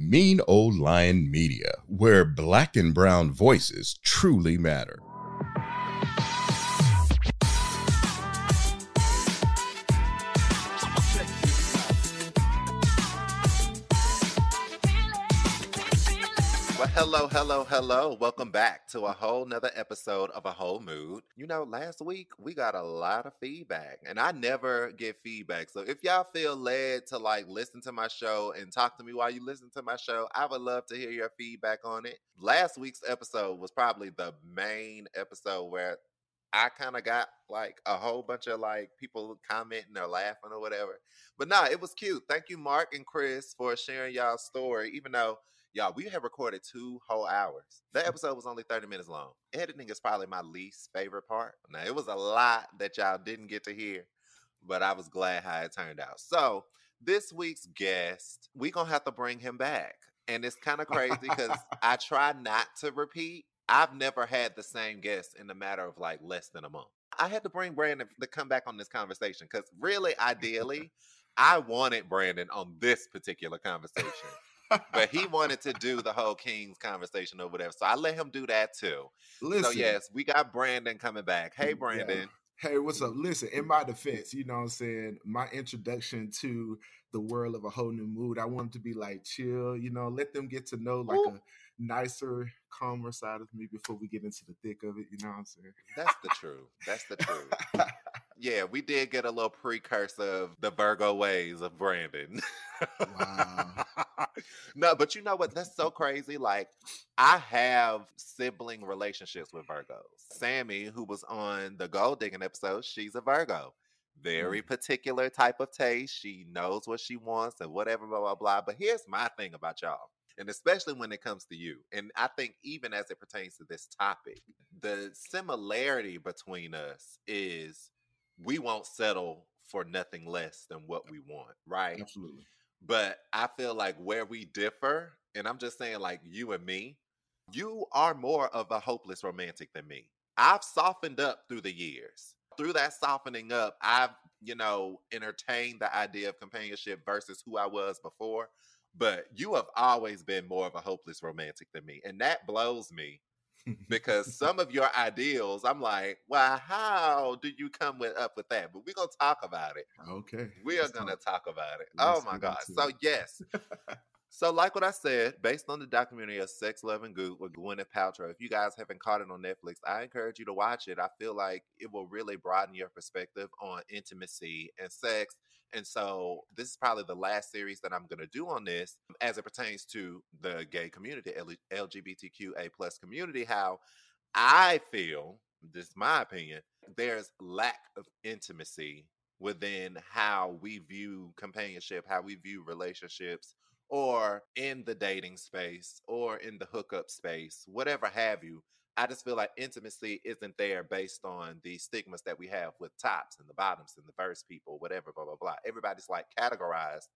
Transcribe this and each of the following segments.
Mean Old Lion Media, where black and brown voices truly matter. Hello, hello, hello. Welcome back to a whole nother episode of A Whole Mood. You know, last week we got a lot of feedback, and I never get feedback. So if y'all feel led to like listen to my show and talk to me while you listen to my show, I would love to hear your feedback on it. Last week's episode was probably the main episode where I kind of got like a whole bunch of like people commenting or laughing or whatever. But nah, it was cute. Thank you, Mark and Chris, for sharing y'all's story, even though Y'all, we have recorded two whole hours. That mm. episode was only 30 minutes long. Editing is probably my least favorite part. Now, it was a lot that y'all didn't get to hear, but I was glad how it turned out. So, this week's guest, we going to have to bring him back. And it's kind of crazy because I try not to repeat. I've never had the same guest in a matter of like less than a month. I had to bring Brandon to come back on this conversation because really, ideally, I wanted Brandon on this particular conversation but he wanted to do the whole Kings conversation or whatever. So I let him do that too. Listen, so yes, we got Brandon coming back. Hey Brandon. Yeah. Hey, what's up? Listen, in my defense, you know what I'm saying? My introduction to the world of a whole new mood, I wanted to be like chill, you know, let them get to know like Ooh. a nicer, calmer side of me before we get into the thick of it, you know what I'm saying? That's the truth. That's the truth. yeah, we did get a little precursor of the Virgo ways of Brandon. Wow. no, but you know what? That's so crazy. Like, I have sibling relationships with Virgos. Sammy, who was on the gold digging episode, she's a Virgo. Very mm. particular type of taste. She knows what she wants and whatever, blah, blah, blah. But here's my thing about y'all and especially when it comes to you. And I think even as it pertains to this topic, the similarity between us is we won't settle for nothing less than what we want, right? Absolutely. But I feel like where we differ, and I'm just saying, like you and me, you are more of a hopeless romantic than me. I've softened up through the years. Through that softening up, I've, you know, entertained the idea of companionship versus who I was before. But you have always been more of a hopeless romantic than me. And that blows me because some of your ideals, I'm like, well, how do you come with, up with that? But we're gonna talk about it. Okay. We are gonna talk. talk about it. Let's oh my God. So yes. so like what I said, based on the documentary of Sex, Love, and Goop with Gwyneth Paltrow, if you guys haven't caught it on Netflix, I encourage you to watch it. I feel like it will really broaden your perspective on intimacy and sex and so this is probably the last series that I'm going to do on this as it pertains to the gay community, LGBTQA plus community, how I feel, this is my opinion, there's lack of intimacy within how we view companionship, how we view relationships, or in the dating space, or in the hookup space, whatever have you. I just feel like intimacy isn't there based on the stigmas that we have with tops and the bottoms and the first people, whatever, blah, blah, blah. Everybody's like categorized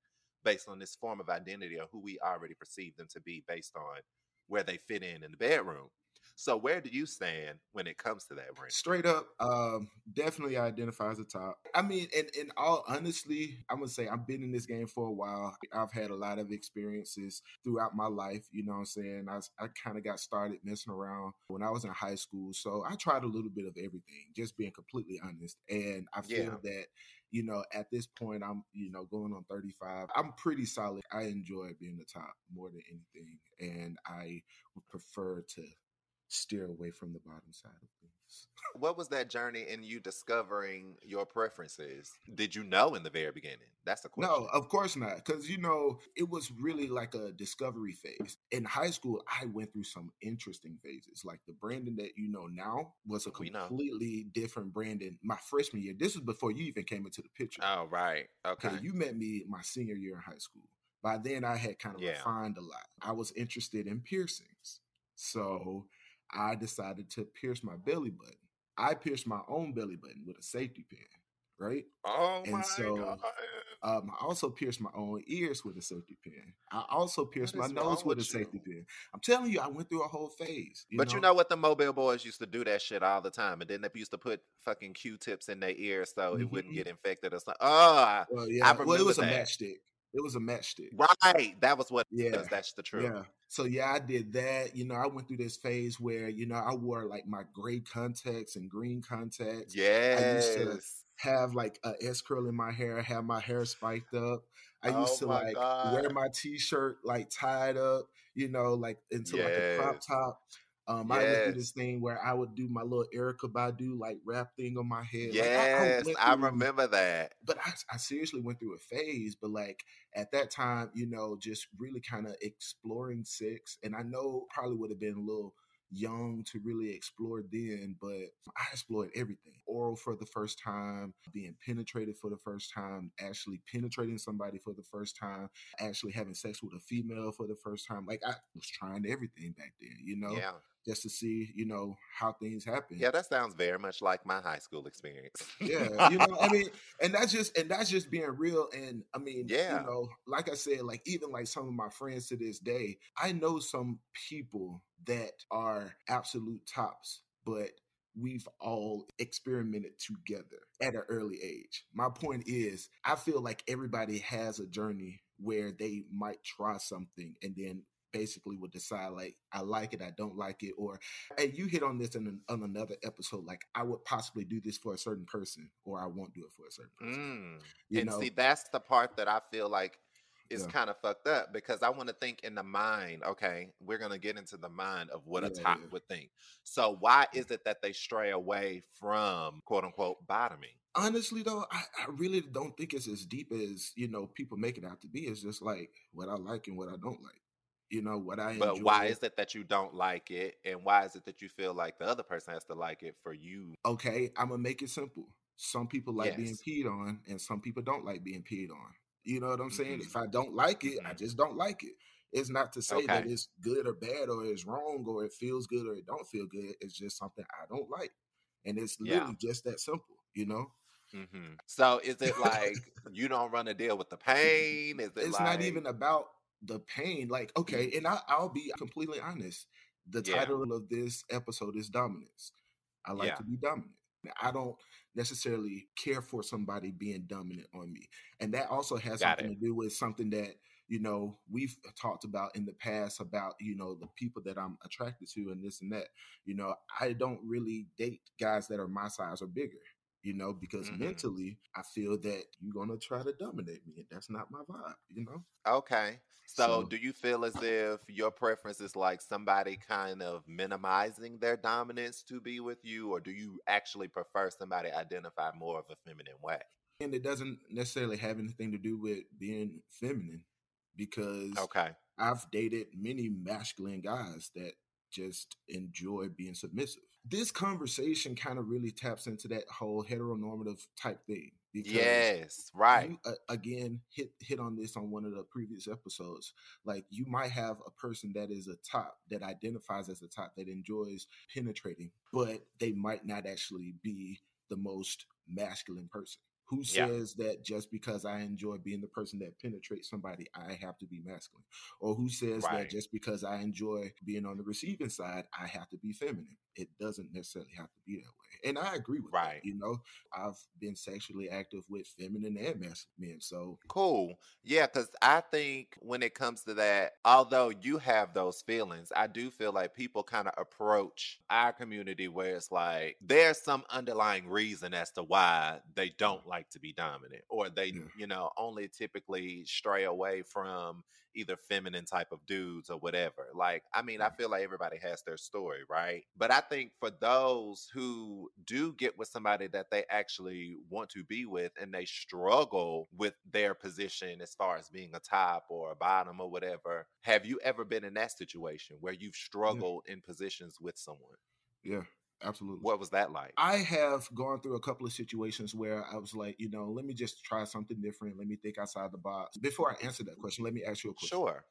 based on this form of identity or who we already perceive them to be based on where they fit in in the bedroom. So where do you stand when it comes to that, Brent? Straight up, um, definitely identify as a top. I mean, and in all honestly, I'm gonna say I've been in this game for a while. I've had a lot of experiences throughout my life. You know what I'm saying? I, I kind of got started messing around when I was in high school. So I tried a little bit of everything, just being completely honest. And I feel yeah. that you know, at this point, I'm, you know, going on 35. I'm pretty solid. I enjoy being the top more than anything. And I would prefer to steer away from the bottom side of things. what was that journey in you discovering your preferences? Did you know in the very beginning? That's the question. No, of course not. Because, you know, it was really like a discovery phase. In high school, I went through some interesting phases. Like the Brandon that you know now was a completely different Brandon my freshman year. This was before you even came into the picture. Oh, right. Okay. You met me my senior year in high school. By then, I had kind of yeah. refined a lot. I was interested in piercings. So I decided to pierce my belly button. I pierced my own belly button with a safety pin, right? Oh and my so, God. Um, I also pierced my own ears with a safety pin. I also pierced my nose with, a safety pin. I'm telling you, I went through a whole phase. You but know? you know what? The mobile boys used to do that shit all the time, and then they used to put fucking Q-tips in their ears so mm-hmm. it wouldn't mm-hmm. get infected or something. Oh, well, yeah. well, it was that. a matchstick. It was a matchstick. Right. That was what Yeah. That's the truth. Yeah. So yeah, I did that. You know, I went through this phase where, you know, I wore like my gray contacts and green contacts. Yes. I used to Have like a S curl in my hair, have my hair spiked up. I used Oh to like God. wear my t-shirt like tied up, you know, like into like a crop top. Um, I went through this thing where I would do my little Erykah Badu like rap thing on my head. Like, I- I Yes. I remember that. but I, I seriously went through a phase but like at that time you know just really kind of exploring sex and i know probably would have been a little young to really explore then but i explored everything oral for the first time being penetrated for the first time actually penetrating somebody for the first time actually having sex with a female for the first time like i was trying everything back then you know Yeah. Just to see you know how things happen Yeah, that sounds very much like my high school experience. yeah you know i mean and that's just and that's just being real and i mean Yeah. you know like i said like even like some of my friends to this day i know some people that are absolute tops but we've all experimented together at an early age my point is i feel like everybody has a journey where they might try something and then basically would decide like i like it i don't like it or hey, you hit on this in an, on another episode like i would possibly do this for a certain person or i won't do it for a certain person Mm. you and know see, that's the part that I feel like is Yeah. kind of fucked up because I want to think in the mind. Okay, we're gonna get into the mind of what a top yeah. would think. So why is it that they stray away from quote unquote bottoming? honestly though I, I really don't think it's as deep as you know people make it out to be it's just like what i like and what i don't like you know what i But why is it that you don't like it, and why is it that you feel like the other person has to like it for you? okay i'm gonna make it simple some people like being Yes. peed on and some people don't like being peed on you know what i'm saying Mhm. if i don't like it i Mhm. just don't like it it's not to say that it's good or bad or it's wrong or it feels good or it don't feel good it's just something i don't like and it's Yeah. literally just that simple you know hmm So is it like you don't run a deal with the pain? Is it it's like not even about the pain. Like, okay, mm-hmm. and I, I'll be completely honest. The Yeah. title of this episode is dominance. I like Yeah. to be dominant. I don't necessarily care for somebody being dominant on me, and that also has Got something to do with something that you know we've talked about in the past about you know the people that I'm attracted to and this and that. You know, I don't really date guys that are my size or bigger. You know, because Mhm. mentally, I feel that you're gonna try to dominate me, and that's not my vibe. You know. Okay. So, So- do you feel as if your preference is like somebody kind of minimizing their dominance to be with you, or do you actually prefer somebody identify more of a feminine way? and it doesn't necessarily have anything to do with being feminine because Okay. I've dated many masculine guys that just enjoy being submissive. This conversation kind of really taps into that whole heteronormative type thing because Yes. Right. you uh, again hit hit on this on one of the previous episodes like you might have a person that is a top that identifies as a top that enjoys penetrating but they might not actually be the most masculine person who Yeah. says that just because i enjoy being the person that penetrates somebody i have to be masculine or who says that just because i enjoy being on the receiving side i have to be feminine it doesn't necessarily have to be that way and i agree with Right. that you know I've been sexually active with feminine and masculine men. So Cool. Yeah, because I think when it comes to that, although you have those feelings, I do feel like people kind of approach our community where it's like there's some underlying reason as to why they don't like to be dominant or they, Yeah. you know, only typically stray away from either feminine type of dudes or whatever. Like, I mean, I feel like everybody has their story, right? But I think for those who do get with somebody that they actually want to be with and they struggle with their position as far as being a top or a bottom or whatever, have you ever been in that situation where you've struggled in positions with someone? yeah, absolutely. What was that like? I have gone through a couple of situations where I was like, you know, let me just try something different. Let me think outside the box. Before I answer that question, let me ask you a question. Sure.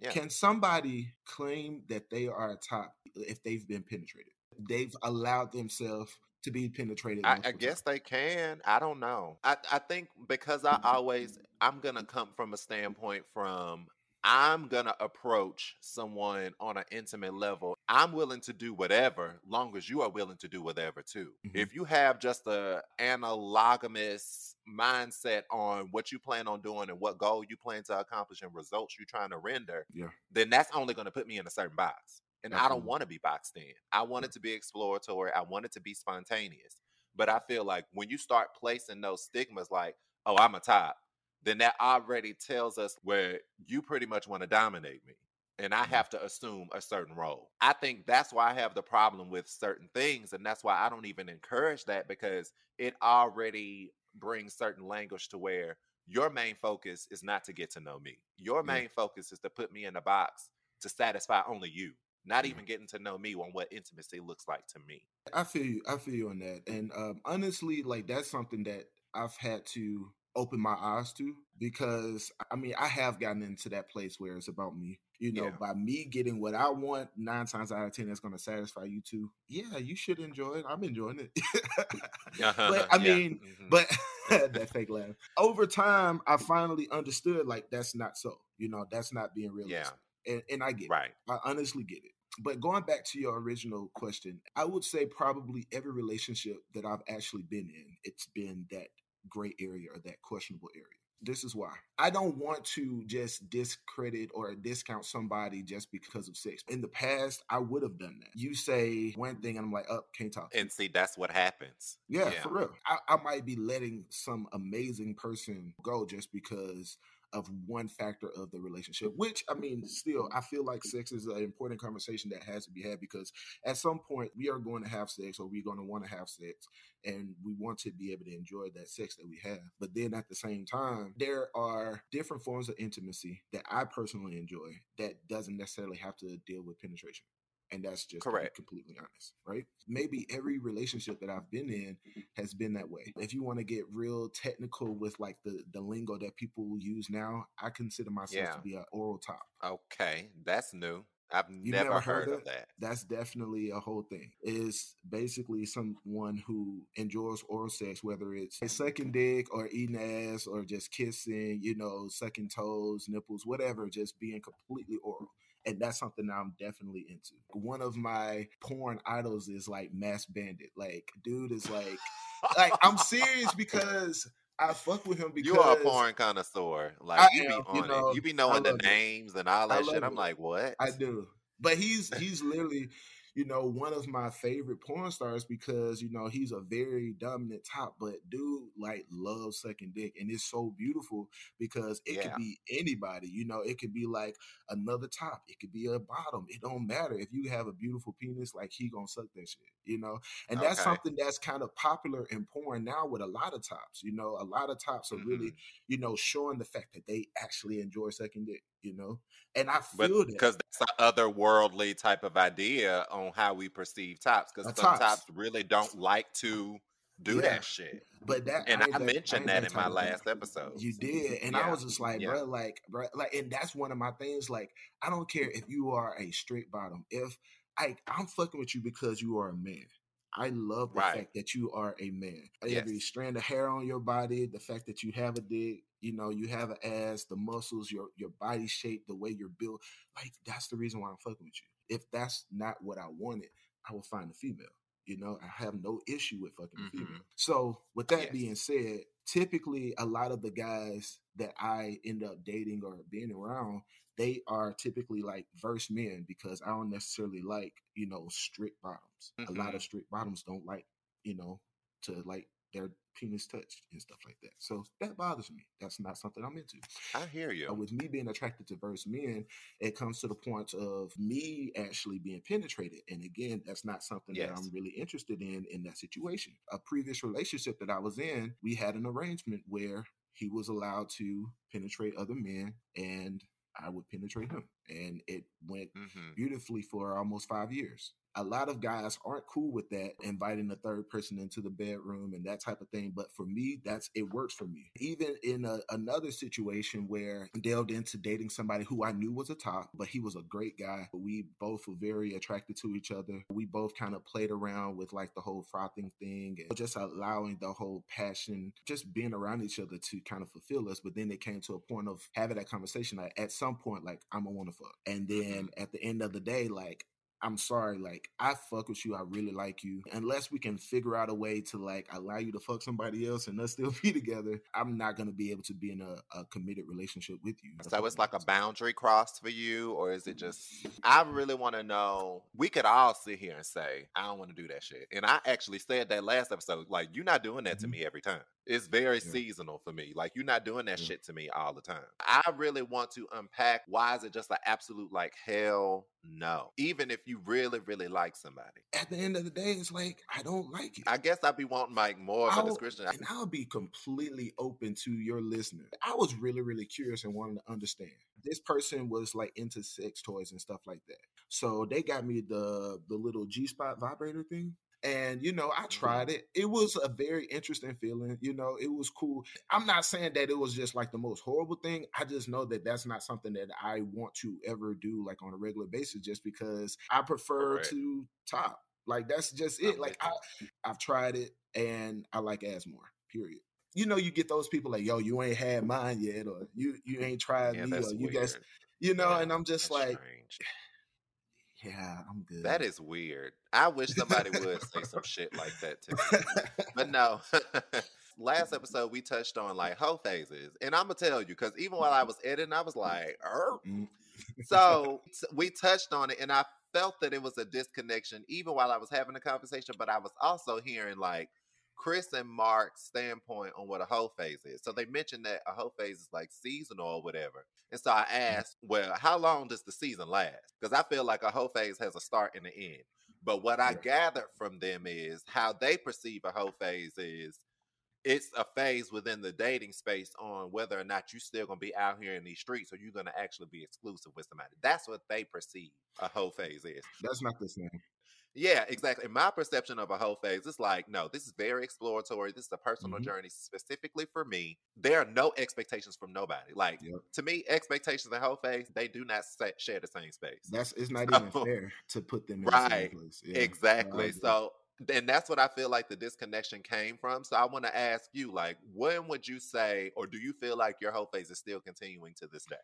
Yeah. Can somebody claim that they are a top if they've been penetrated? They've allowed themselves to be penetrated. I, I guess they can. I don't know. I, I think because I mm-hmm. always I'm gonna come from a standpoint from I'm gonna approach someone on an intimate level. I'm willing to do whatever, long as you are willing to do whatever too. Mhm. If you have just a analogamous mindset on what you plan on doing and what goal you plan to accomplish and results you're trying to render, Yeah. then that's only gonna put me in a certain box. And I don't want to be boxed in. I want it to be exploratory. I want it to be spontaneous. But I feel like when you start placing those stigmas like, oh, I'm a top, then that already tells us where you pretty much want to dominate me. And I Mhm. have to assume a certain role. I think that's why I have the problem with certain things. And that's why I don't even encourage that because it already brings certain language to where your main focus is not to get to know me. Your main focus is to put me in a box to satisfy only you, not Yeah. even getting to know me on what intimacy looks like to me. I feel you. I feel you on that. And um, honestly, like that's something that I've had to open my eyes to because I mean I have gotten into that place where it's about me. You know, Yeah. by me getting what I want, nine times out of ten, that's going to satisfy you too. Yeah, you should enjoy it. I'm enjoying it. but I Yeah. mean, Mhm. but that fake laugh. Over time, I finally understood like that's not so. You know, that's not being realistic. And, and I get it. right. I honestly get it. But going back to your original question, I would say probably every relationship that I've actually been in, it's been that gray area or that questionable area. This is why. I don't want to just discredit or discount somebody just because of sex. In the past, I would have done that. You say one thing and I'm like, up, oh, can't talk. And see, that's what happens. Yeah, for real. I, I might be letting some amazing person go just because of one factor of the relationship, which I mean, still, I feel like sex is an important conversation that has to be had because at some point we are going to have sex or we're going to want to have sex and we want to be able to enjoy that sex that we have. But then at the same time, there are different forms of intimacy that I personally enjoy that doesn't necessarily have to deal with penetration. And that's just Correct. completely honest, right? Maybe every relationship that I've been in has been that way. If you want to get real technical with like the the lingo that people use now, I consider myself Yeah. to be an oral top. Okay, that's new. I've You never, never heard, heard of that. That's definitely a whole thing. Is basically someone who enjoys oral sex, whether it's sucking dick or eating ass or just kissing, you know, sucking toes, nipples, whatever, just being completely oral. And that's something that I'm definitely into. One of my porn idols is like Mass Bandit. Like, dude is like, like I'm serious because I fuck with him because you are a porn connoisseur. Like I you be you on know, it. You be knowing the love it. names and all that shit. love I'm like, what? I do. But he's he's literally, you know, one of my favorite porn stars because, you know, he's a very dominant top, but dude like loves sucking dick. And it's so beautiful because it Yeah. could be anybody, you know, it could be like another top, it could be a bottom. It don't matter. If you have a beautiful penis, like he gonna suck that shit, you know? And that's Okay. something that's kind of popular in porn now with a lot of tops. You know, a lot of tops are really, Mhm. you know, showing the fact that they actually enjoy sucking dick, you know? And I But feel that. because that's an otherworldly type of idea on how we perceive tops. Because Uh, some tops. tops really don't like to do Yeah. that shit. But that And ain't I mentioned ain't that in my type of thing. last episode. You did, and I was just like, yeah. bro, like, bro, like, and that's one of my things. Like, I don't care if you are a straight bottom. If I, I'm fucking with you because you are a man. I love the Right. fact that you are a man. Every Yes. strand of hair on your body, the fact that you have a dick, you know, you have an ass, the muscles, your your body shape, the way you're built. Like, that's the reason why I'm fucking with you. If that's not what I wanted, I will find a female. You know, I have no issue with fucking a female. So, with that Yes. being said, typically a lot of the guys that I end up dating or being around, they are typically like verse men because I don't necessarily like, you know, strict bottoms. A lot of Mhm. strict bottoms don't like, you know, to like their penis touched and stuff like that. So that bothers me. That's not something I'm into. I hear Uh, you. with me being attracted to verse men, it comes to the point of me actually being penetrated. And again, that's not something that I'm really interested in in that situation. A previous relationship that I was in, we had an arrangement where he was allowed to penetrate other men and I would penetrate him. And it went hmm beautifully for almost five years. A lot of guys aren't cool with that, inviting a third person into the bedroom and that type of thing. But for me, that's it works for me. Even in a, another situation where I delved into dating somebody who I knew was a top, but he was a great guy. We both were very attracted to each other. We both kind of played around with like the whole frotting thing and just allowing the whole passion, just being around each other to kind of fulfill us. But then it came to a point of having that conversation. Like at some point, like I'm a wanna fuck. And then mm-hmm. at the end of the day, like I'm sorry, like I fuck with you. I really like you. Unless we can figure out a way to like allow you to fuck somebody else and us still be together, I'm not gonna be able to be in a, a committed relationship with you. So it's like a boundary cross for you, or is it just? I really want to know. We could all sit here and say, "I don't want to do that shit," and I actually said that last episode. Like, you're not doing that to Mhm. me every time. It's very seasonal for me. Like, you're not doing that shit to me all the time. I really want to unpack why is it just an absolute like hell no, even if you really really like somebody. At the end of the day, it's like I don't like it. I guess I'd be wanting like more of a description. and I'll be completely open to your listener. I was really, really curious and wanted to understand. This person was like into sex toys and stuff like that. So they got me the the little G spot vibrator thing. And you know, I tried it. It was a very interesting feeling. You know, it was cool. I'm not saying that it was just like the most horrible thing. I just know that that's not something that I want to ever do like on a regular basis, just because I prefer Correct. to top. Like that's just it. Like I, I've tried it and I like ass more. Period. You know, you get those people like, "Yo, you ain't had mine yet," or "You you ain't tried yeah, me," or "You weird. guys," you know. Yeah, and I'm just like, strange. "Yeah, I'm good." That is weird. I wish somebody would say some shit like that to me. But no. Last episode we touched on like hoe phases, and I'm gonna tell you because even while I was editing, I was like, "Er." So we touched on it, and I felt that it was a disconnection even while I was having the conversation. But I was also hearing like Chris and Mark's standpoint on what a hoe phase is. So they mentioned that a hoe phase is like seasonal or whatever. And so I mm. asked, well, how long does the season last? Because I feel like a hoe phase has a start and an end. But what I gathered from them is how they perceive a hoe phase is it's a phase within the dating space on whether or not you're still gonna be out here in these streets or you're gonna actually be exclusive with somebody. That's what they perceive a hoe phase is. That's not the same. Yeah, exactly. In my perception of a whole phase, it's like, no, this is very exploratory. This is a personal Mhm. journey specifically for me. There are no expectations from nobody. Like Yep. to me, expectations in whole phase, they do not share the same space. That's it's not even fair to put them in the Right. same place. Yeah, exactly. So and that's what I feel like the disconnection came from. So I want to ask you, like, when would you say, or do you feel like your whole phase is still continuing to this day?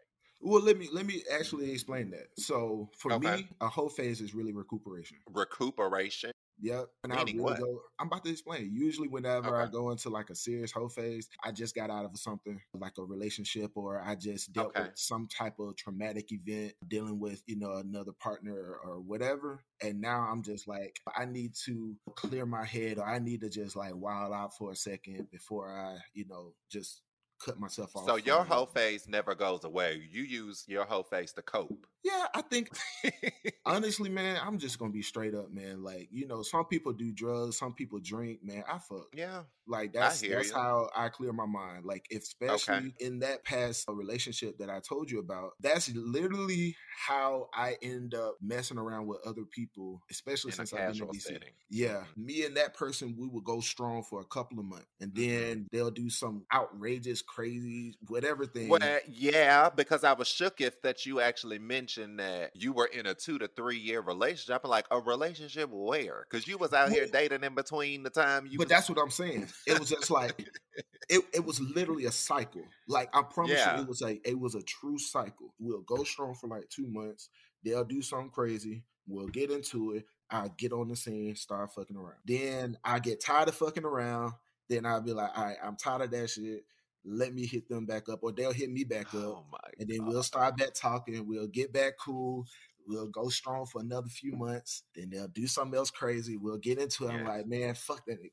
Well, let me let me actually explain that. So for Okay. me, a whole phase is really recuperation. Recuperation. Yep. And I Meaning really what? go I'm about to explain. Usually whenever I go into like a serious whole phase, I just got out of something like a relationship or I just dealt Okay. with some type of traumatic event, dealing with, you know, another partner or, or whatever. And now I'm just like, I need to clear my head or I need to just like wild out for a second before I, you know, just cut myself off. So your whole phase never goes away. You use your whole phase to cope. Yeah, I think honestly, man, I'm just gonna be straight up, man. Like, you know, some people do drugs, some people drink, man. I fuck. yeah. Like that's that's you. how I clear my mind. Like especially in that past relationship that I told you about, that's literally how I end up messing around with other people, especially In since I've been in DC. setting. Yeah, Mhm. me and that person, we would go strong for a couple of months, and Mhm. then they'll do some outrageous, crazy, whatever thing. Well, yeah, because I was shook if that you actually mentioned that you were in a two to three year relationship. I'm like, a relationship where? Because you was out here dating in between the time you. but was- that's what I'm saying. It was just like it, it was literally a cycle. Like I promise Yeah. you, it was a it was a true cycle. We'll go strong for like two months. They'll do something crazy. We'll get into it. I get on the scene, start fucking around. Then I get tired of fucking around. Then I'll be like, all right, I'm tired of that shit. Let me hit them back up, or they'll hit me back up oh my! and then God. we'll start back talking. We'll get back cool. We'll go strong for another few months. Then they'll do something else crazy. We'll get into it. I'm like, man, fuck that. nigga.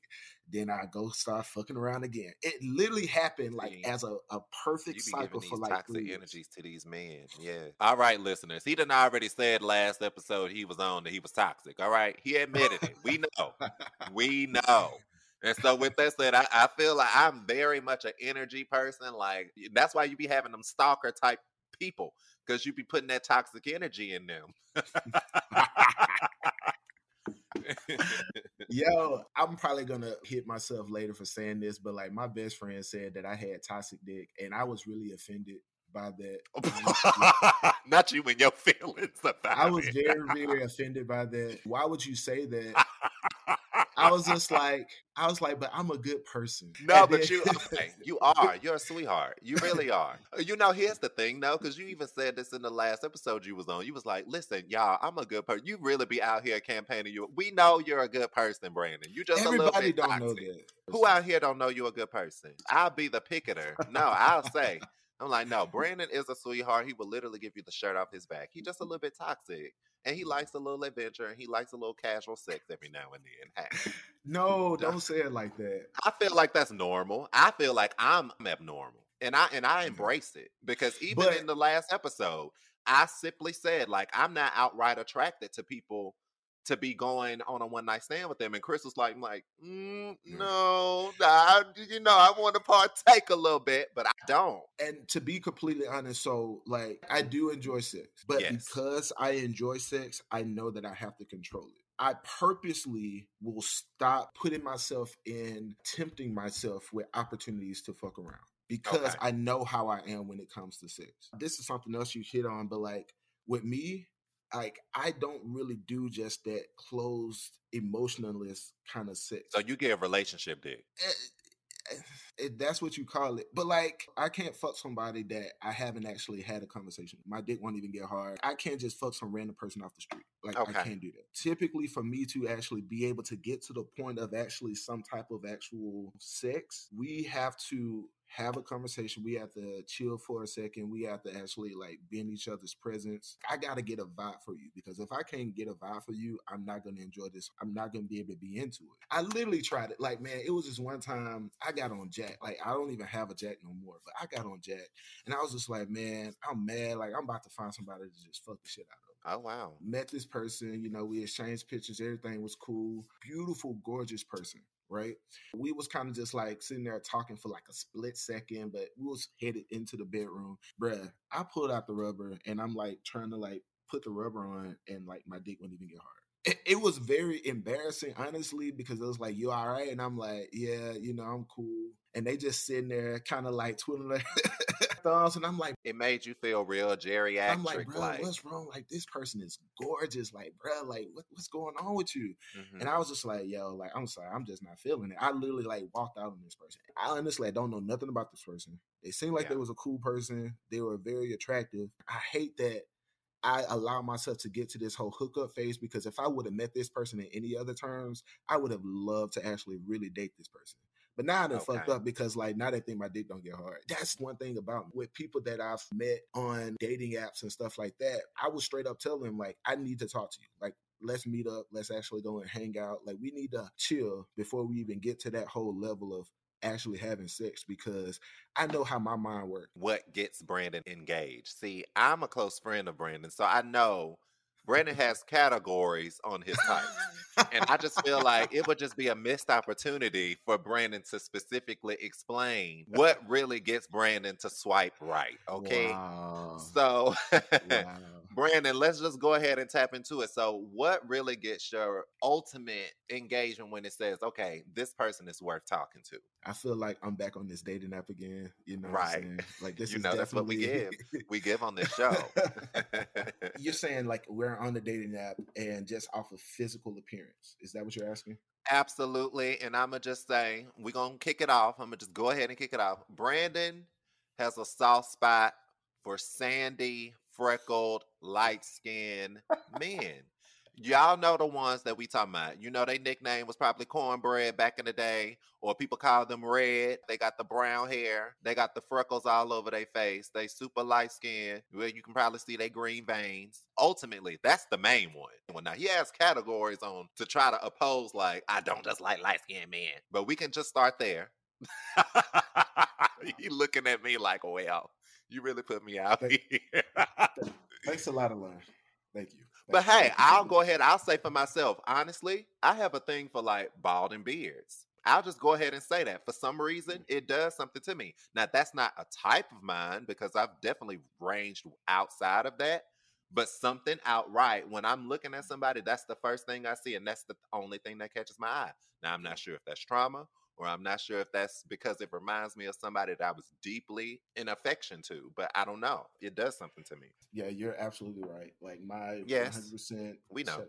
Then I go start fucking around again. It literally happened like See, as a, a perfect cycle for like toxic three energies to these men. Yeah. All right, listeners. He done already said last episode he was on that he was toxic. All right. He admitted it. We know. we know. And so with that said, I, I feel like I'm very much an energy person. Like that's why you be having them stalker type people. Because you be putting that toxic energy in them. Yo, I'm probably gonna hit myself later for saying this, but like my best friend said that I had toxic dick, and I was really offended by that. Not you and your feelings about I was it. very, very offended by that. Why would you say that? I was just like, I was like, but I'm a good person. No, And but then- you okay, you are. You're a sweetheart. You really are. You know, here's the thing though, because you even said this in the last episode you was on. You was like, listen, y'all, I'm a good person. You really be out here campaigning you. We know you're a good person, Brandon. You just a little everybody don't know toxic. that. Who out here don't know you're a good person? I'll be the picketer. No, I'll say. I'm like, no, Brandon is a sweetheart. He will literally give you the shirt off his back. He just a little bit toxic. And he likes a little adventure and he likes a little casual sex every now and then. Hey, No, don't say it like that. I feel like that's normal. I feel like I'm abnormal. And I and I mm. embrace it because even But- in the last episode, I simply said like I'm not outright attracted to people to be going on a one night stand with them. And Chris was like, like, mm, no, I, you know, I want to partake a little bit, but I don't. And to be completely honest, so like I do enjoy sex, but Yes. because I enjoy sex, I know that I have to control it. I purposely will stop putting myself in tempting myself with opportunities to fuck around because Okay. I know how I am when it comes to sex. This is something else you hit on, but like with me, like I don't really do just that closed emotionalist kind of sex. So you give relationship dick. Eh, eh, that's what you call it. But like, I can't fuck somebody that I haven't actually had a conversation. with. My dick won't even get hard. I can't just fuck some random person off the street. Like, I can't do that. Typically, for me to actually be able to get to the point of actually some type of actual sex, we have to have a conversation. We have to chill for a second. We have to actually like be in each other's presence. I gotta get a vibe for you because if I can't get a vibe for you, I'm not gonna enjoy this. I'm not gonna be able to be into it. I literally tried it. Like, man, it was just one time I got on Jack. Like, I don't even have a Jack no more, but I got on Jack. And I was just like, man, I'm mad. Like, I'm about to find somebody to just fuck the shit out of. Oh wow. Met this person, you know, we exchanged pictures, everything was cool. Beautiful, gorgeous person, right? We was kind of just like sitting there talking for like a split second, but we was headed into the bedroom. Bruh, I pulled out the rubber and I'm like trying to like put the rubber on and like my dick wouldn't even get hard. It, it was very embarrassing, honestly, because it was like, you all right? And I'm like, yeah, you know, I'm cool. And they just sitting there kind of like twiddling their thumbs. And I'm like, It made you feel real geriatric. I'm like, bro, like, what's wrong? Like, this person is gorgeous. Like, bro, like, what, what's going on with you? mhm. And I was just like, yo, like, I'm sorry, I'm just not feeling it. I literally like walked out on this person. I honestly I don't know nothing about this person. They seemed like Yeah. they was a cool person. They were very attractive. I hate that I allow myself to get to this whole hookup phase because if I would have met this person in any other terms, I would have loved to actually really date this person. But now I done fucked up because like now they think my dick don't get hard. That's one thing about me. with people that I've met on dating apps and stuff like that. I would straight up tell them like I need to talk to you. Like let's meet up. Let's actually go and hang out. Like we need to chill before we even get to that whole level of actually having sex because I know how my mind works. what gets Brandon engaged. See, I'm a close friend of Brandon, so I know Brandon has categories on his type. And I just feel like it would just be a missed opportunity for Brandon to specifically explain what really gets Brandon to swipe right. Okay. Wow. So, wow. Brandon, let's just go ahead and tap into it. So, what really gets your ultimate engagement when it says, okay, this person is worth talking to? I feel like I'm back on this dating app again. You know, Right. Like this You is know, that's what we give. We give on this show. you're saying like we're on the dating app and just off of physical appearance. Is that what you're asking? Absolutely. And I'm going to just say, we're going to kick it off. I'm going to just go ahead and kick it off. Brandon has a soft spot for sandy, freckled, light skinned men. Y'all know the ones that we talking about. You know, their nickname was probably cornbread back in the day, or people call them red. They got the brown hair. They got the freckles all over their face. They super light skinned. Where you can probably see their green veins. Ultimately, that's the main one. Well, now he has categories on to try to oppose, like, I don't just like light skinned men. But we can just start there. he looking at me like, well, you really put me out Thank- here. Thanks a lot, Alon. Thank you. But hey. I'll go ahead. I'll say for myself, honestly, I have a thing for like bald and beards. I'll just go ahead and say that. For some reason, mm. it does something to me. Now, that's not a type of mine because I've definitely ranged outside of that. But something outright, when I'm looking at mm. somebody, that's the first thing I see, and that's the only thing that catches my eye. Now, I'm not sure if that's trauma, or I'm not sure if that's because it reminds me of somebody that I was deeply in affection to, but I don't know. It does something to me. Yeah, you're absolutely right. Like my Yes. 100%. We know.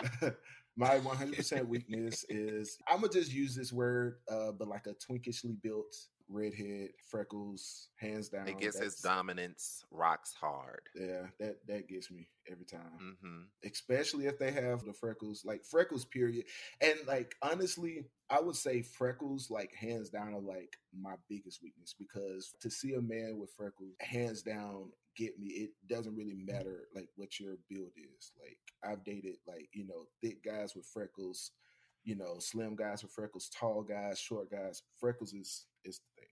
my 100% weakness is I'm gonna just use this word, uh, but like a twinkishly built redhead, freckles, hands down. It gets his dominance rocks hard. Yeah, that that gets me every time. hmm especially if they have the freckles, like freckles, period. And like honestly, I would say freckles, like hands down, are like my biggest weakness because to see a man with freckles, hands down, get me. It doesn't really matter like what your build is. Like I've dated like you know thick guys with freckles, you know slim guys with freckles, tall guys, short guys. Freckles is is the thing.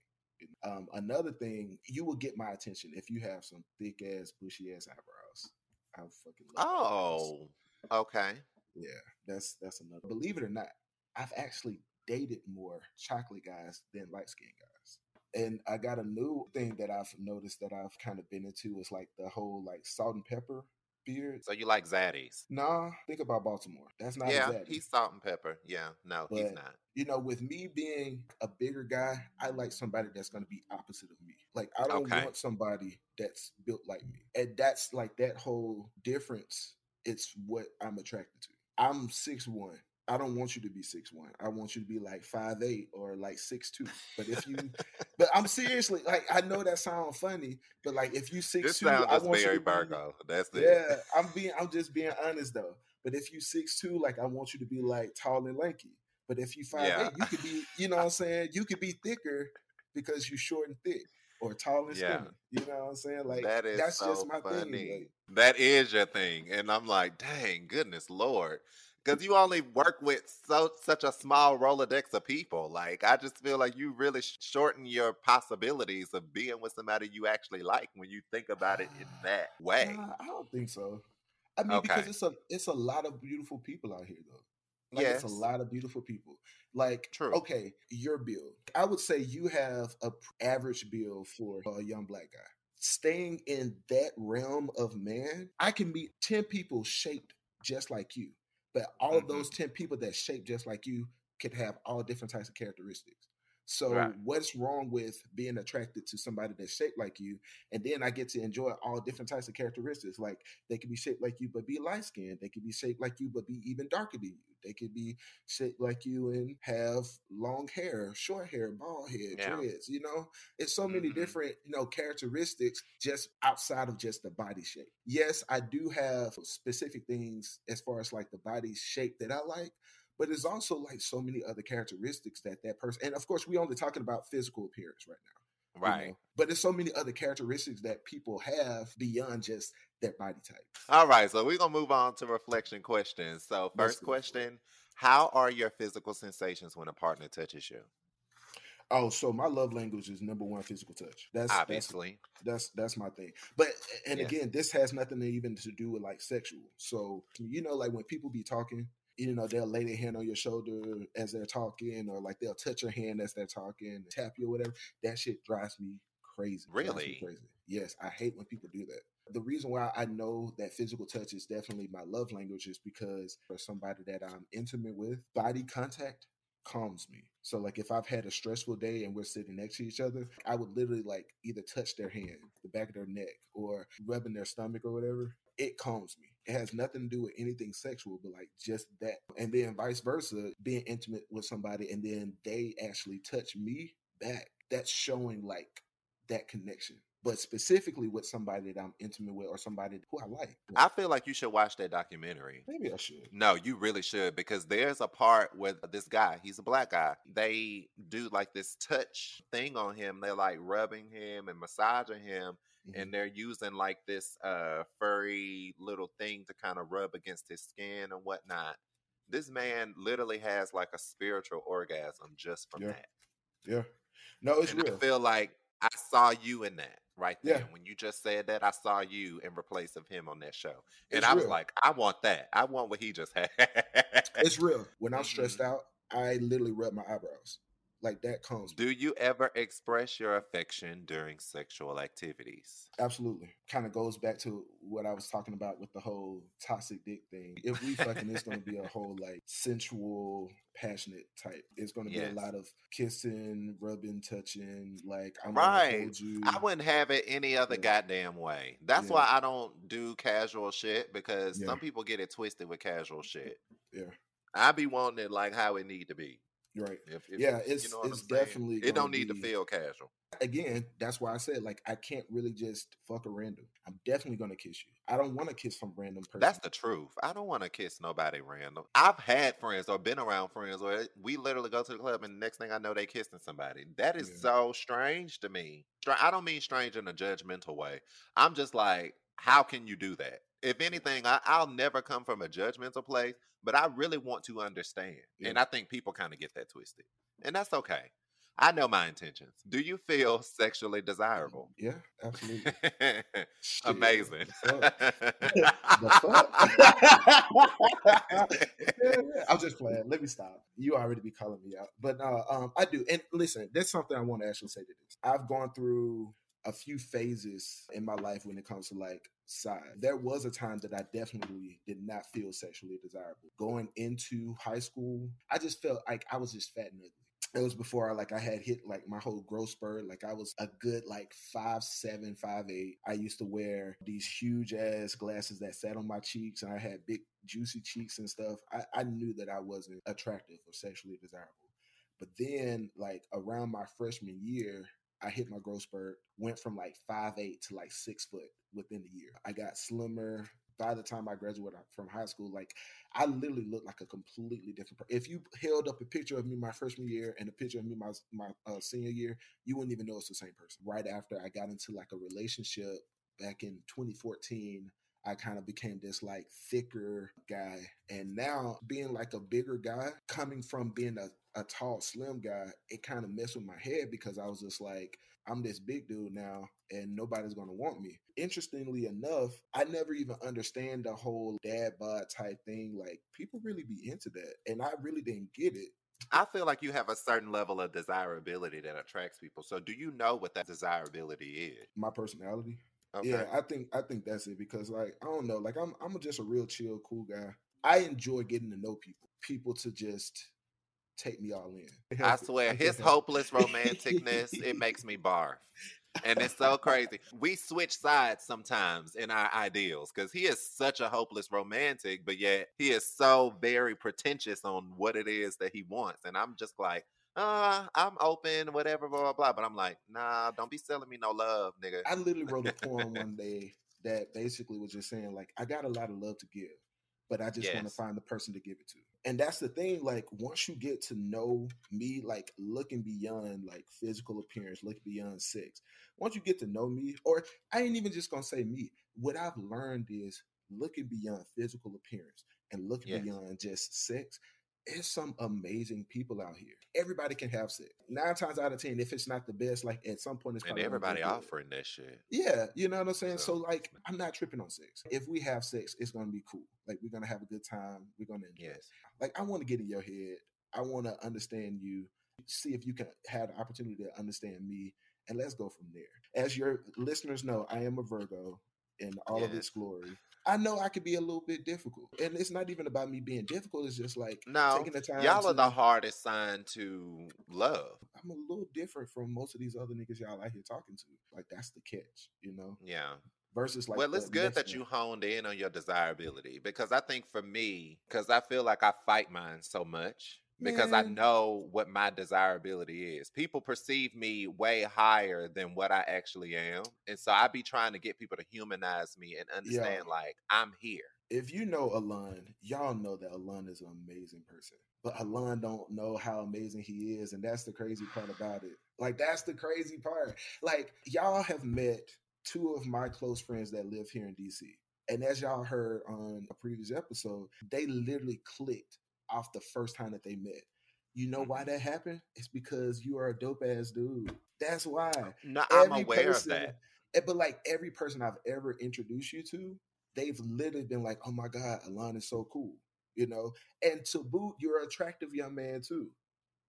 Um, another thing, you will get my attention if you have some thick ass, bushy ass eyebrows. I fucking eyebrows. Oh, okay. Yeah, that's that's another. Believe it or not, I've actually dated more chocolate guys than light skinned guys. And I got a new thing that I've noticed that I've kind of been into is like the whole like salt and pepper beard. So you like Zaddies? Nah, think about Baltimore. That's not yeah, he's salt and pepper. Yeah, no, he's not. you know, with me being a bigger guy, I like somebody that's going to be opposite of me. Like, I don't Okay. want somebody that's built like me. And that's like that whole difference. It's what I'm attracted to. I'm six one. I don't want you to be six one. I want you to be like five eight or like six two. But if you, but I'm seriously like I know that sounds funny, but like if you six This two, I want you very to be-. That's it. yeah, I'm being I'm just being honest though. But if you six two, like I want you to be like tall and lanky. But if you five Yeah. eight, you could be, you know what I'm saying? You could be thicker because you short and thick or tall and Yeah. skinny. You know what I'm saying? Like that is that's so just my funny. thing. Like, that is your thing, and I'm like, dang, goodness lord, because you only work with so such a small rolodex of people. Like, I just feel like you really shorten your possibilities of being with somebody you actually like when you think about it in that way. nah, I don't think so. I mean, because it's a it's a lot of beautiful people out here though. Like it's a lot of beautiful people. Like, True. okay, your build. I would say you have a average build for a young black guy. Staying in that realm of man, I can meet 10 people shaped just like you. But all of Mhm. those 10 people that shape just like you could have all different types of characteristics. So Right. what's wrong with being attracted to somebody that's shaped like you? And then I get to enjoy all different types of characteristics. Like they could be shaped like you but be light skinned. They could be shaped like you but be even darker than you. They could be shaped like you and have long hair, short hair, bald head, Yeah. dreads. You know, it's so many Mhm. different you know characteristics just outside of just the body shape. Yes, I do have specific things as far as like the body shape that I like. But it's also like so many other characteristics that that person, and of course, we only talking about physical appearance right now you Right. know? But there's so many other characteristics that people have beyond just their body type. All right, so we're gonna move on to reflection questions. So, first question: How are your physical sensations when a partner touches you? Oh, so my love language is number one physical touch. That's Obviously, that's that's that's my thing. But and Yes. again, this has nothing to even to do with like sexual. So you know, like when people be talking, you know, they'll lay their hand on your shoulder as they're talking, or like they'll touch your hand as they're talking, tap you or whatever. That shit drives me crazy. Drives me Really? crazy. Yes, I hate when people do that. The reason why I know that physical touch is definitely my love language is because for somebody that I'm intimate with, body contact calms me. So like if I've had a stressful day and we're sitting next to each other, I would literally like either touch their hand, the back of their neck, or rubbing their stomach or whatever. It calms me. It has nothing to do with anything sexual, but like just that. And then vice versa, being intimate with somebody and then they actually touch me back. That's showing like that connection. But specifically with somebody that I'm intimate with or somebody who I like. I feel like you should watch that documentary. maybe I should. No, you really should because there's a part where this guy, he's a black guy, they do like this touch thing on him. They're like rubbing him and massaging him, Mhm. and they're using like this uh furry little thing to kind of rub against his skin and whatnot. This man literally has like a spiritual orgasm just from Yeah. that. Yeah. No, it's and real. I feel like I saw you in that right Yeah. there. When you just said that, I saw you in replace of him on that show. And It's I was real. like, I want that. I want what he just had. It's real. When I'm stressed Mhm. out, I literally rub my eyebrows. Like that comes. Do you ever express your affection during sexual activities? Absolutely. Kind of goes back to what I was talking about with the whole toxic dick thing. If we fucking, it's going to be a whole like sensual, passionate type. It's going to Yes. be a lot of kissing, rubbing, touching. Like I'm Right. I wouldn't have it any other Yeah. goddamn way. That's Yeah. why I don't do casual shit because Yeah. some people get it twisted with casual shit. Yeah. I be wanting it like how it need to be. Right. If, if Yeah, you it's- know it's definitely it don't need to feel casual. Again, that's why I said like I can't really just fuck a random. I'm definitely gonna kiss you. I don't want to kiss some random person. That's the truth. I don't want to kiss nobody random. I've had friends or been around friends where we literally go to the club and the next thing I know they kissing somebody. That is Yeah. so strange to me. I don't mean strange in a judgmental way. I'm just like, how can you do that? If anything, I, I'll never come from a judgmental place, but I really want to understand. And I think people kind of get that twisted. And that's okay. I know my intentions. Do you feel sexually desirable? yeah, absolutely. Amazing. I'm just playing. Let me stop. You already be calling me out, but uh, um, I do. And listen, that's something I want to actually say to this. I've gone through a few phases in my life when it comes to like side. There was a time that I definitely did not feel sexually desirable. Going into high school, I just felt like I was just fat and ugly. It was before I like I had hit like my whole growth spurt. Like I was a good like five seven, five eight. I used to wear these huge ass glasses that sat on my cheeks, and I had big juicy cheeks and stuff. I, I knew that I wasn't attractive or sexually desirable. But then, like around my freshman year, I hit my growth spurt, went from like five eight to like six foot within the year. I got slimmer. By the time I graduated from high school, like I literally looked like a completely different person. If you held up a picture of me my freshman year and a picture of me my my uh, senior year, you wouldn't even know it's the same person. Right after I got into like a relationship back in 2014, I kind of became this like thicker guy. And now being like a bigger guy, coming from being a, a tall, slim guy, it kind of messed with my head because I was just like, I'm this big dude now and nobody's gonna want me. Interestingly enough, I never even understand the whole dad bod type thing. Like people really be into that. And I really didn't get it. I feel like you have a certain level of desirability that attracts people. So, do you know what that desirability is? My personality. Okay. Yeah, I think I think that's it because like I don't know, like I'm I'm just a real chill, cool guy. I enjoy getting to know people, people to just take me all in. I swear, his hopeless romanticness, it makes me barf. And it's so crazy. We switch sides sometimes in our ideals because he is such a hopeless romantic, but yet he is so very pretentious on what it is that he wants. And I'm just like, uh, I'm open, whatever, blah, blah, blah. But I'm like, nah, don't be selling me no love, nigga. I literally wrote a poem one day that basically was just saying like I got a lot of love to give, but I just want to find the person to give it to. And that's the thing. Like once you get to know me, like looking beyond like physical appearance, looking beyond sex. Once you get to know me, or I ain't even just gonna say me. What I've learned is looking beyond physical appearance and looking beyond just sex. There's some amazing people out here. Everybody can have sex. Nine times out of ten, if it's not the best, like at some point it's And everybody offering that shit. Yeah, you know what I'm saying? So, So- like, I'm not tripping on sex. If we have sex, it's gonna be cool. Like we're gonna have a good time. We're gonna enjoy. Yes. Like I want to get in your head. I want to understand you. See if you can have the opportunity to understand me, and let's go from there. As your listeners know, I am a Virgo in all of its glory. I know I could be a little bit difficult, and it's not even about me being difficult. It's just like No, taking the time. y'all are the hardest sign to love. I'm a little different from most of these other niggas y'all out here talking to. Like that's the catch, you know. Yeah. Versus like, well, it's good that one. you honed in on your desirability because I think for me, because I feel like I fight mine so much because I mm-hmm. know what my desirability is. People perceive me way higher than what I actually am. And so I be trying to get people to humanize me and understand, like, I'm here. if you know Alon, y'all know that Alon is an amazing person. But Alon don't know how amazing he is, and that's the crazy part about it. Like that's the crazy part. Like y'all have met two of my close friends that live here in DC. And as y'all heard on a previous episode, they literally clicked off the first time that they met. You know why that happened? It's because you are a dope ass dude. That's why. No, I'm Every aware person- of that. Eh, But like every person I've ever introduced you to, they've literally been like, "Oh my god, Alon is so cool," you know. And to boot, you're an attractive young man too,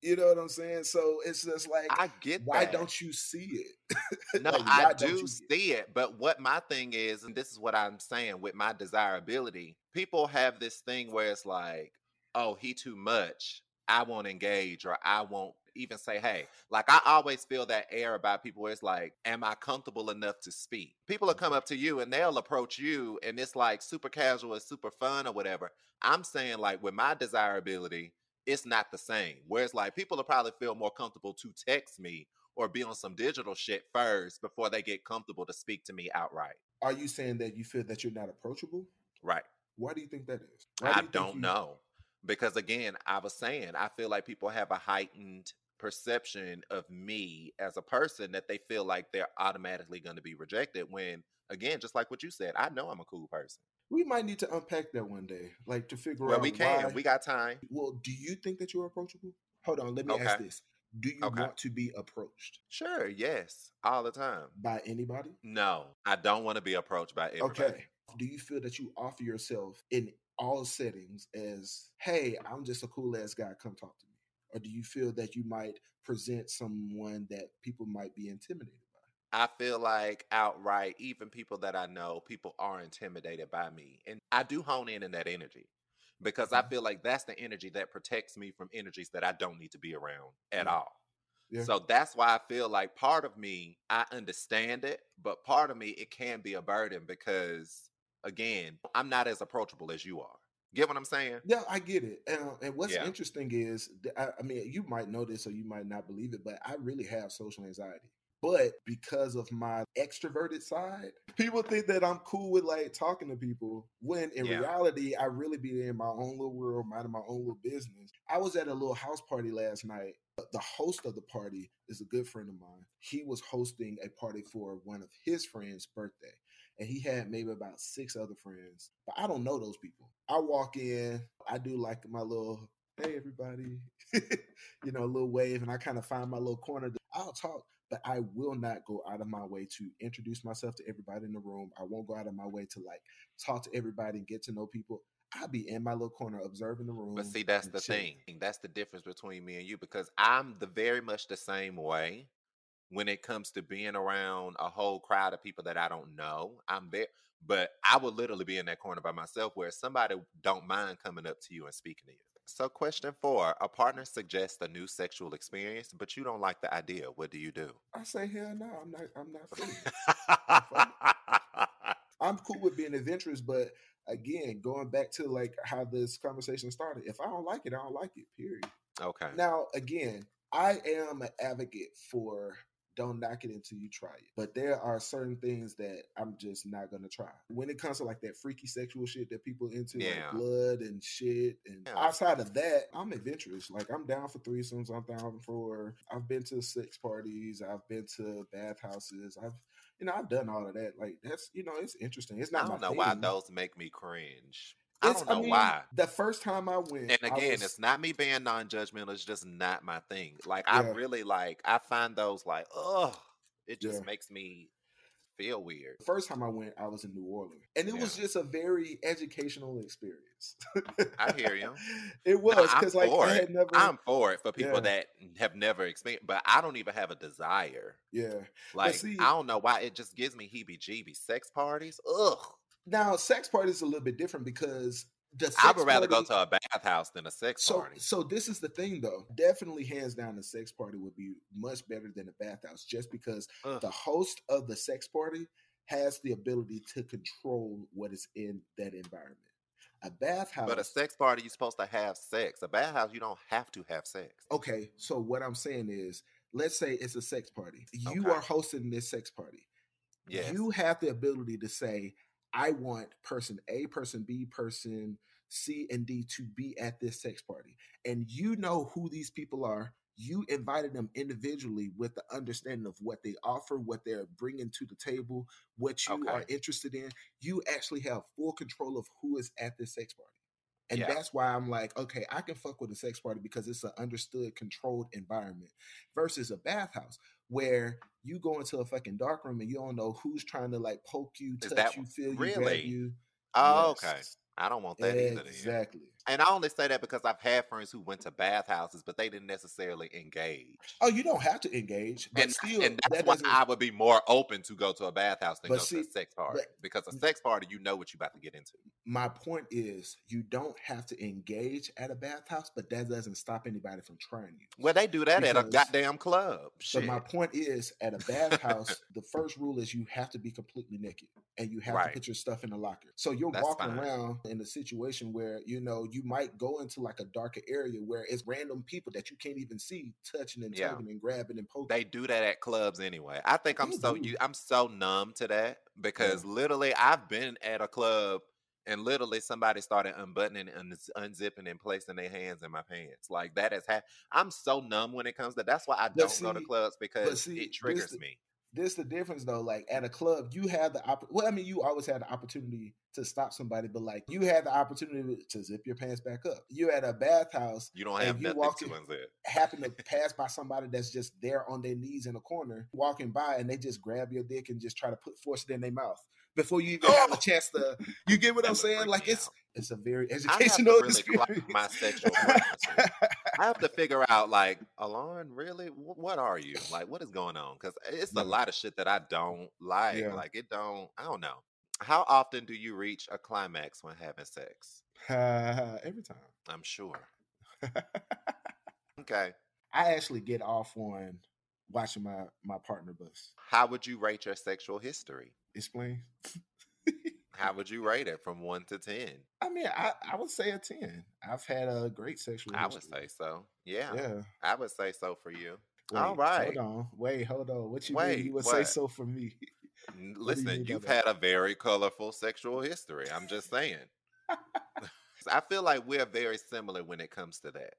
You know what I'm saying? So it's just like, I get why that. don't you see it? No, Like, I do see it. But what my thing is, and this is what I'm saying with my desirability, people have this thing where it's like, oh, he too much. I won't engage or I won't even say, hey. Like I always feel that air about people where it's like, am I comfortable enough to speak? People will come up to you and they'll approach you and it's like super casual, it's super fun or whatever. I'm saying like with my desirability, it's not the same. Whereas like people will probably feel more comfortable to text me or be on some digital shit first before they get comfortable to speak to me outright. Are you saying that you feel that you're not approachable? Right. Why do you think that is? Why do I think don't you- know. Because again, I was saying, I feel like people have a heightened perception of me as a person that they feel like they're automatically going to be rejected when again, just like what you said, I know I'm a cool person. We might need to unpack that one day, like to figure Well, out Well, we can. why- We got time. Well, do you think that you're approachable? Hold on, let me ask this: Do you Okay. want to be approached Sure, yes. All the time. by anybody? No, I don't want to be approached by everybody. Okay. Do you feel that you offer yourself in all settings as, "Hey, I'm just a cool ass guy. Come talk to me," or do you feel that you might present someone that people might be intimidated by? I feel like outright, even people that I know, people are intimidated by me. And I do hone in in that energy because I Mhm. feel like that's the energy that protects me from energies that I don't need to be around at Yeah. all. Yeah. So that's why I feel like part of me, I understand it, but part of me, it can be a burden because, again, I'm not as approachable as you are. Get what I'm saying? Yeah, I get it. And, and what's Yeah. interesting is, I, I mean, you might know this or you might not believe it, but I really have social anxiety. But because of my extroverted side, people think that I'm cool with like talking to people. When in Yeah. reality, I really be in my own little world, minding my own little business. I was at a little house party last night. The host of the party is a good friend of mine. He was hosting a party for one of his friends' birthday and he had maybe about six other friends. But I don't know those people. I walk in, I do like my little hey everybody, you know, a little wave, and I kind of find my little corner. I'll talk, but I will not go out of my way to introduce myself to everybody in the room. I won't go out of my way to like talk to everybody and get to know people. I'll be in my little corner observing the room. But see, that's the chilling. thing. That's the difference between me and you because I'm the very much the same way when it comes to being around a whole crowd of people that I don't know. I'm there, but I would literally be in that corner by myself where somebody don't mind coming up to you and speaking to you. So, question four: A partner suggests a new sexual experience, but you don't like the idea. What do you do? I say hell no, I'm not. I'm not it. I'm cool with being adventurous, but again, going back to like how this conversation started, if I don't like it, I don't like it. Period. okay. Now, again, I am an advocate for don't knock it until you try it. But there are certain things that I'm just not gonna try. When it comes to like that freaky sexual shit that people into, Yeah. like blood and shit, and Yeah. outside of that, I'm adventurous. Like I'm down for threesomes. I'm down for. I've been to sex parties. I've been to bathhouses. I've, you know, I've done all of that. Like that's, you know, it's interesting. It's not. I don't my know why those make me cringe. I It's- don't know mean, why. The first time I went, And again, was- it's not me being non-judgmental. It's just not my thing. Like I Yeah. really like. I find those like, ugh. It just Yeah. makes me feel weird. The first time I went, I was in New Orleans, and it was just a very educational experience. I hear you. It was No, because like I had never. I'm for it for people Yeah. that have never experienced, but I don't even have a desire. yeah. Like see- I don't know why it just gives me heebie-jeebies. Sex parties, ugh. Now, sex parties is a little bit different because the sex I would rather go to a bathhouse than a sex So, party. so this is the thing, though. Definitely, hands down, the sex party would be much better than a bathhouse, just because the host of the sex party has the ability to control what is in that environment. A bathhouse, But a sex party, you're supposed to have sex. A bathhouse, you don't have to have sex. Okay, so what I'm saying is, let's say it's a sex party. You Okay. are hosting this sex party. Yes. You have the ability to say, I want person A, person B, person C, and D to be at this sex party. And you know who these people are. You invited them individually with the understanding of what they offer, what they're bringing to the table, what you are interested in. You actually have full control of who is at this sex party. And Yeah. that's why I'm like, okay, I can fuck with a sex party because it's an understood, controlled environment versus a bathhouse where you go into a fucking dark room and you don't know who's trying to like poke you, touch that you, feel you, really? grab you. Oh, okay. I don't want that either. Exactly. And I only say that because I've had friends who went to bathhouses, but they didn't necessarily engage. Oh, you don't have to engage, but and, still, and that's that why. I would be more open to go to a bathhouse than go to a sex party. but- because a sex party, you know what you're about to get into. my point is, you don't have to engage at a bathhouse, but that doesn't stop anybody from trying you. Well, they do that at a goddamn club. But my point is, at a bathhouse, the first rule is you have to be completely naked and you have Right. to put your stuff in the locker. So you're That's walking fine. around in a situation where you know you might go into like a darker area where it's random people that you can't even see touching and Yeah. tugging and grabbing and poking. they do that at clubs anyway. I think I'm They so you I'm so numb to that because literally I've been at a club and literally somebody started unbuttoning and unzipping and placing their hands in my pants. Like that has happened. I'm so numb when it comes to that. that's why I don't go to clubs because see, it triggers the- me. This the difference though. Like at a club, you have the opp- well, I mean, you always had the opportunity to stop somebody, but like you had the opportunity to zip your pants back up. You at a bathhouse You don't have you nothing walk to in- happen to pass by somebody that's just there on their knees in a corner, walking by, and they just grab your dick and just try to put force it in their mouth before you even have a chance to. You get what I'm saying? Like it's out. It's a very I have to educational really experience. my sexual. I have to figure out like, Alon, really, what are you like? What is going on? Because it's a lot of shit that I don't like. Yeah. Like it don't. I don't know. How often do you reach a climax when having sex? Every time. I'm sure. Okay. I actually get off on watching my my partner bust. How would you rate your sexual history? Explain. How would you rate it from one to ten? I mean, I, I would say a ten. I've had a great sexual. I would say so. Yeah, Yeah. I would say so for you. Wait, All right. Hold on. Wait, hold on. What you Wait, mean? You would say so for me? N- What do you Listen, you've had a very colorful sexual history. I'm just saying. I feel like we're very similar when it comes to that.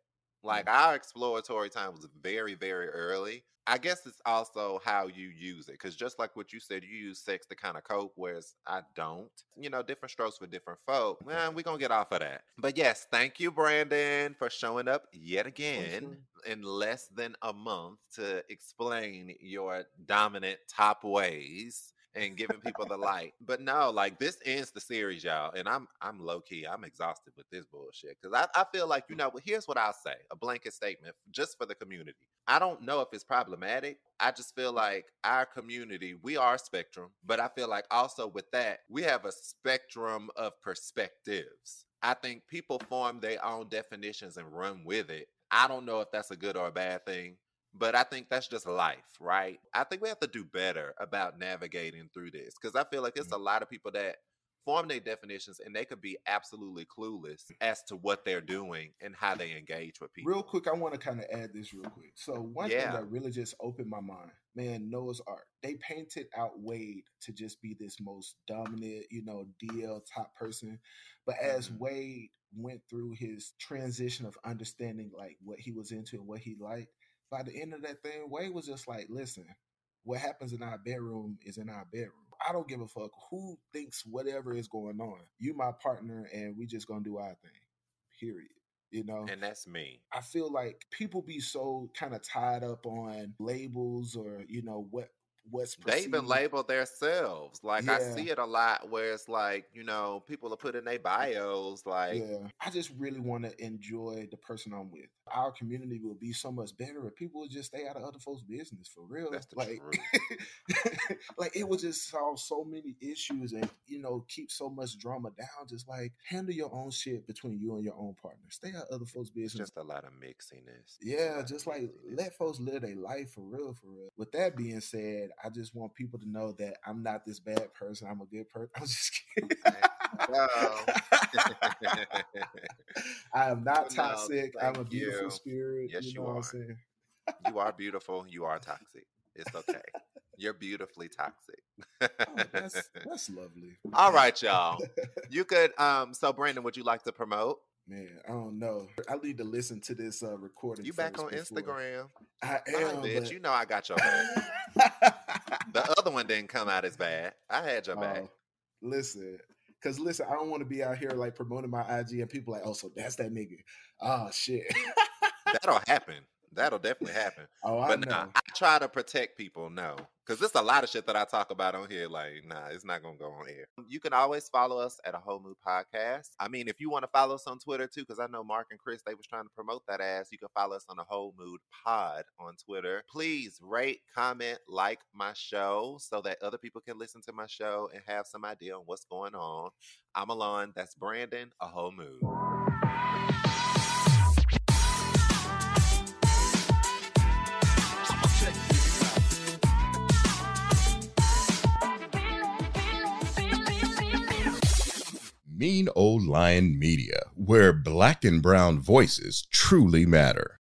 Like our exploratory time was very, very early. I guess it's also how you use it. Because just like what you said, you use sex to kind of cope, whereas I don't. You know, different strokes for different folk. Well, we're going to get off of that. But yes, thank you, Brandon, for showing up yet again in less than a month to explain your dominant top ways and giving people the light. But no, like this ends the series, y'all. And I'm I'm low key. I'm exhausted with this bullshit. Cause I, I feel like, you know, here's what I'll say. A blanket statement just for the community. I don't know if it's problematic. I just feel like our community, we are spectrum, but I feel like also with that, we have a spectrum of perspectives. I think people form their own definitions and run with it. I don't know if that's a good or a bad thing, but I think that's just life, right? I think we have to do better about navigating through this because I feel like it's a lot of people that form their definitions and they could be absolutely clueless as to what they're doing and how they engage with people. Real quick, I want to kind of add this real quick. So one Yeah. thing that really just opened my mind, man, Noah's Arc. They painted out Wade to just be this most dominant, you know, DL top person. But as Mhm. Wade went through his transition of understanding like what he was into and what he liked, by the end of that thing, Wade was just like, listen, what happens in our bedroom is in our bedroom. I don't give a fuck who thinks whatever is going on. You my partner and we just gonna do our thing. Period. You know? And that's me. I feel like people be so kind of tied up on labels or you know what what's They even label themselves. Like I see it a lot where it's like, you know, people are putting their bios like yeah, I just really want to enjoy the person I'm with. Our community will be so much better if people would just stay out of other folks' business for real. That's the like, like it would just solve so many issues and you know keep so much drama down. Just like handle your own shit between you and your own partner. Stay out of other folks' business. just a lot of mixiness. Yeah, just like mixiness. let folks live their life for real, for real. With that being said, I just want people to know that I'm not this bad person. I'm a good person. I'm just kidding. I am not No, toxic. I'm a beautiful you. spirit. Yes, you you know what I'm are. saying? you are beautiful. You are toxic. It's okay. You're beautifully toxic. Oh, that's that's lovely. All right, y'all. You could um so Brandon, would you like to promote? Man, I don't know. I need to listen to this uh, recording. You back on before- Instagram. I am, bitch. but... You know I got your back. the other one didn't come out as bad. I had your back. Listen, because listen, I don't want to be out here like promoting my IG and people like, oh, so that's that nigga. Oh shit. That'll happen. That'll definitely happen. oh, I But know. nah, I try to protect people, no. Because there's a lot of shit that I talk about on here. Like, nah, it's not gonna go on air. You can always follow us at a whole mood podcast. I mean, if you want to follow us on Twitter too, because I know Mark and Chris they was trying to promote that ass. You can follow us on a whole mood pod on Twitter. Please rate, comment, like my show so that other people can listen to my show and have some idea on what's going on. I'm Alon. That's Brandon. A whole mood. Mean Old Lion Media, where black and brown voices truly matter.